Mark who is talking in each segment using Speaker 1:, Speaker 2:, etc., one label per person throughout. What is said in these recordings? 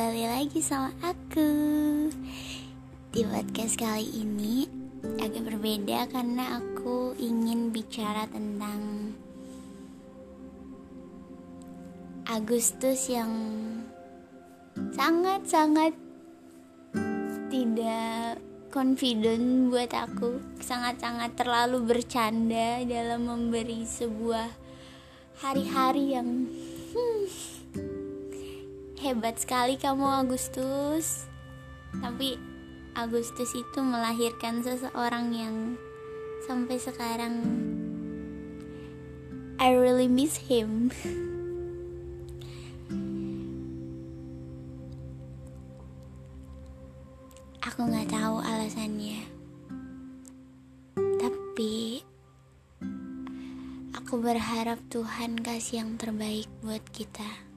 Speaker 1: kembali lagi sama aku. Di podcast kali ini agak berbeda karena aku ingin bicara tentang Agustus yang sangat-sangat tidak confident buat aku. Sangat-sangat terlalu bercanda dalam memberi sebuah hari-hari yang hebat sekali kamu Agustus. Tapi Agustus itu melahirkan seseorang yang sampai sekarang I really miss him. Aku nggak tahu alasannya. Tapi aku berharap Tuhan kasih yang terbaik buat kita.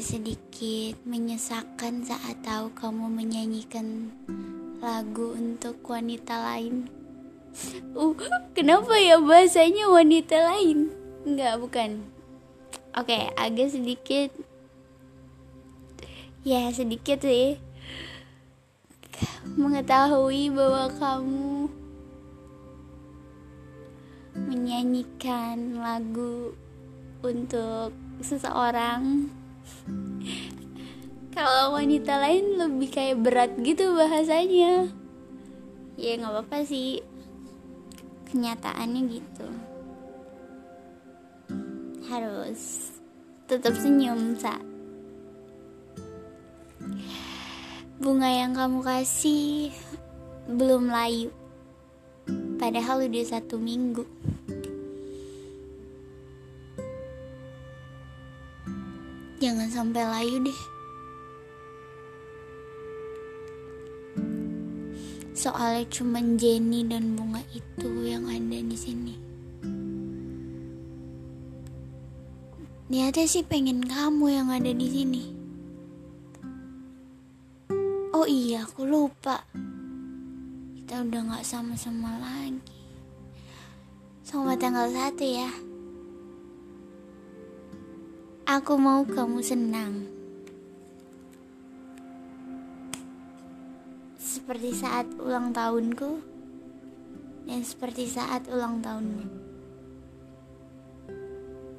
Speaker 1: Sedikit menyesakan saat tahu kamu menyanyikan lagu untuk wanita lain. Uh, kenapa ya bahasanya wanita lain? Enggak, bukan. Oke, okay, agak sedikit ya sedikit sih mengetahui bahwa kamu menyanyikan lagu untuk seseorang kalau wanita lain lebih kayak berat gitu bahasanya. Ya nggak apa-apa sih. Kenyataannya gitu. Harus tetap senyum sa. Bunga yang kamu kasih belum layu. Padahal udah satu minggu jangan sampai layu deh. Soalnya cuma Jenny dan bunga itu yang ada di sini. Niatnya sih pengen kamu yang ada di sini. Oh iya aku lupa. Kita udah gak sama-sama lagi. Sama tanggal satu ya Aku mau kamu senang. Seperti saat ulang tahunku dan seperti saat ulang tahunmu.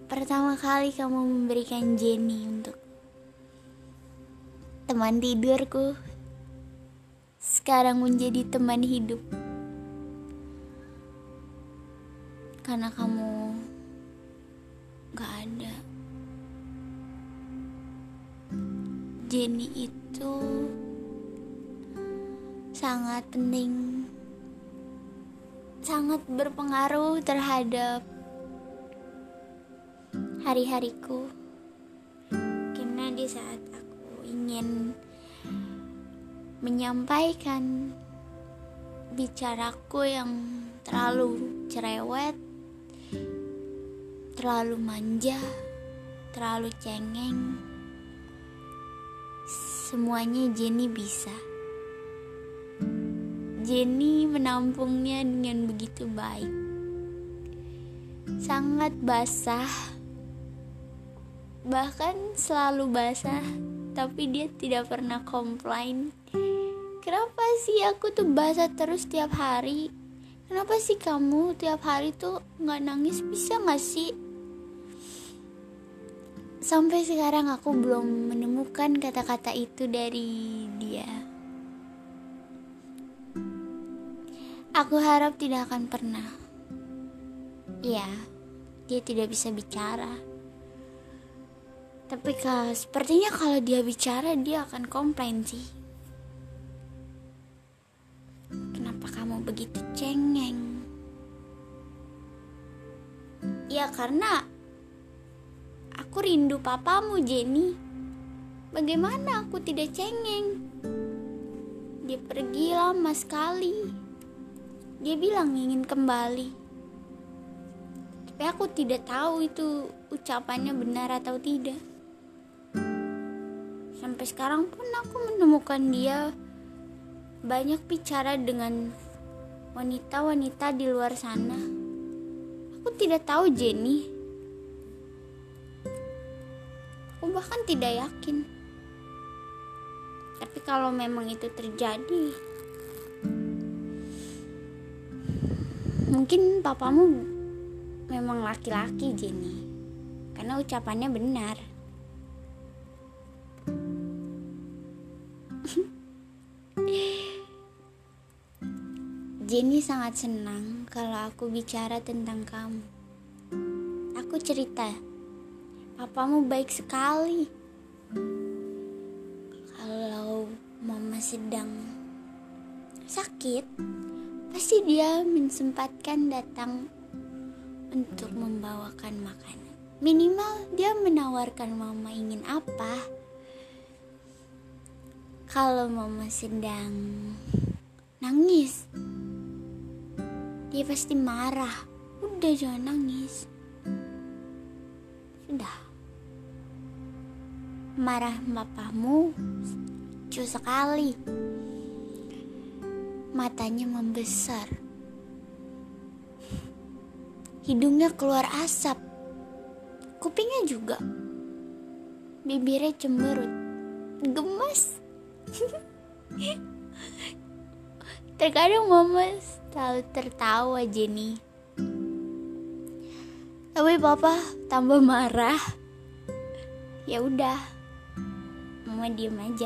Speaker 1: Pertama kali kamu memberikan Jenny untuk teman tidurku. Sekarang menjadi teman hidup. Karena kamu gak ada. Jenny itu sangat penting sangat berpengaruh terhadap hari-hariku. Karena di saat aku ingin menyampaikan bicaraku yang terlalu cerewet terlalu manja terlalu cengeng semuanya Jenny bisa. Jenny menampungnya dengan begitu baik. Sangat basah. Bahkan selalu basah, tapi dia tidak pernah komplain. Kenapa sih aku tuh basah terus tiap hari? Kenapa sih kamu tiap hari tuh nggak nangis bisa nggak sih? Sampai sekarang aku belum menemukan kata-kata itu dari dia. Aku harap tidak akan pernah. Ya, dia tidak bisa bicara. Tapi kalau sepertinya kalau dia bicara dia akan komplain sih. Kenapa kamu begitu cengeng? Ya karena Aku rindu papamu, Jenny. Bagaimana aku tidak cengeng? Dia pergi lama sekali. Dia bilang ingin kembali. Tapi aku tidak tahu itu ucapannya benar atau tidak. Sampai sekarang pun aku menemukan dia banyak bicara dengan wanita-wanita di luar sana. Aku tidak tahu Jenny bahkan tidak yakin. Tapi kalau memang itu terjadi mungkin papamu memang laki-laki Jenny. Karena ucapannya benar. Jenny sangat senang kalau aku bicara tentang kamu. Aku cerita, papamu baik sekali. Kalau mama sedang sakit, pasti dia mensempatkan datang untuk membawakan makanan. Minimal dia menawarkan mama ingin apa. Kalau mama sedang nangis, dia pasti marah. Udah jangan nangis. Sudah. Marah bapakmu lucu sekali. Matanya membesar. Hidungnya keluar asap. Kupingnya juga. Bibirnya cemberut. Gemas. Terkadang mama selalu tertawa Jenny. Tapi papa tambah marah. Ya udah, mama diem aja.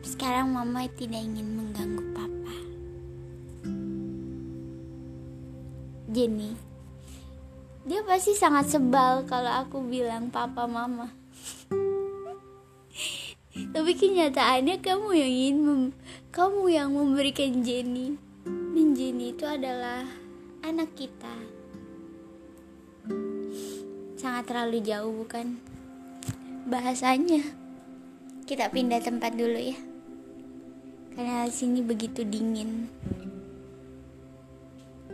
Speaker 1: Sekarang mama tidak ingin mengganggu papa. Jenny, dia pasti sangat sebal kalau aku bilang papa mama tapi kenyataannya kamu yang ingin mem kamu yang memberikan Jenny dan Jenny itu adalah anak kita sangat terlalu jauh bukan? Bahasanya. Kita pindah tempat dulu ya. Karena sini begitu dingin.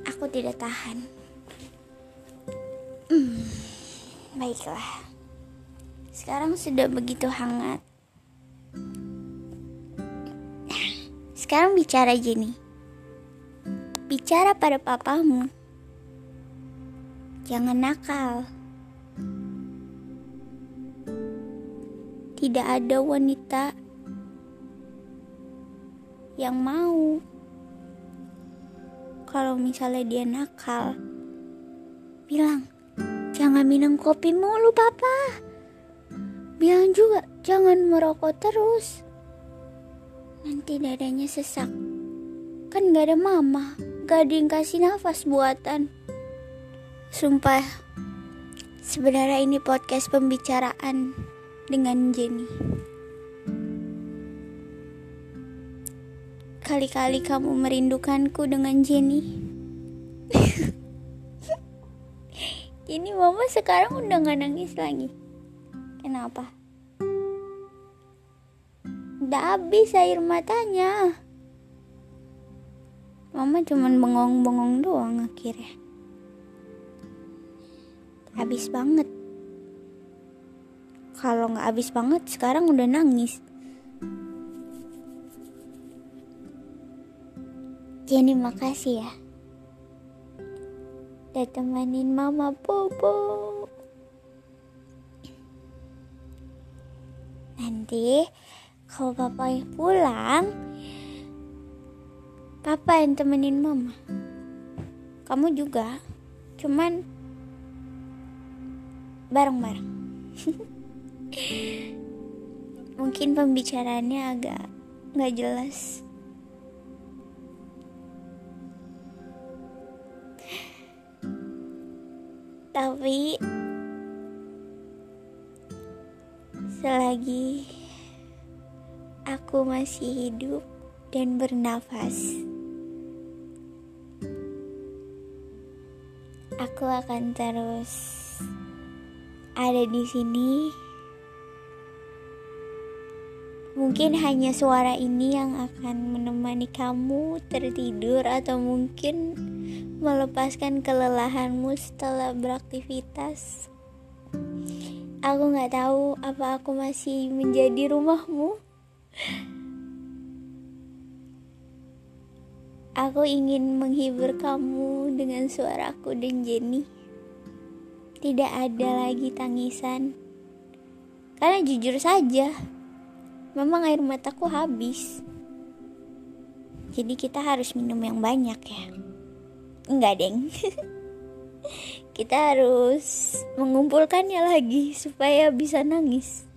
Speaker 1: Aku tidak tahan. Hmm, baiklah. Sekarang sudah begitu hangat. Sekarang bicara Jenny. Bicara pada papamu. Jangan nakal. Tidak ada wanita yang mau kalau misalnya dia nakal. Bilang, jangan minum kopi mulu papa. Bilang juga, jangan merokok terus nanti dadanya sesak. Kan gak ada mama, gak ada yang kasih nafas buatan. Sumpah, sebenarnya ini podcast pembicaraan dengan Jenny. Kali-kali kamu merindukanku dengan Jenny. ini mama sekarang udah gak nangis lagi. Kenapa? Udah habis air matanya. Mama cuman bengong-bengong doang akhirnya. Habis banget. Kalau nggak habis banget, sekarang udah nangis. Jadi makasih ya. Udah temenin mama bobo. Nanti kalau papa pulang papa yang temenin mama kamu juga cuman bareng-bareng mungkin pembicaraannya agak nggak jelas tapi selagi aku masih hidup dan bernafas. Aku akan terus ada di sini. Mungkin hanya suara ini yang akan menemani kamu tertidur atau mungkin melepaskan kelelahanmu setelah beraktivitas. Aku nggak tahu apa aku masih menjadi rumahmu Aku ingin menghibur kamu dengan suaraku dan Jenny. Tidak ada lagi tangisan. Karena jujur saja, memang air mataku habis. Jadi kita harus minum yang banyak ya. Enggak, Deng. kita harus mengumpulkannya lagi supaya bisa nangis.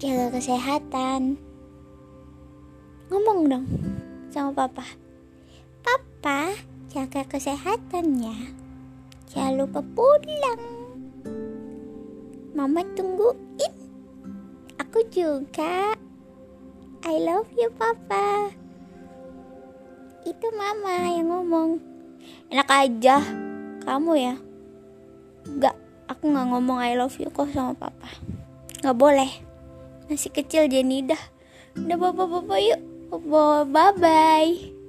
Speaker 1: Jaga kesehatan. Ngomong dong sama papa. Papa, jaga kesehatannya. Jangan lupa pulang. Mama tungguin. Aku juga. I love you, papa. Itu mama yang ngomong. Enak aja. Kamu ya. Gak, aku gak ngomong I love you kok sama papa. Gak boleh. Masih kecil Jenny dah. Udah bapak-bapak yuk. Bye bye.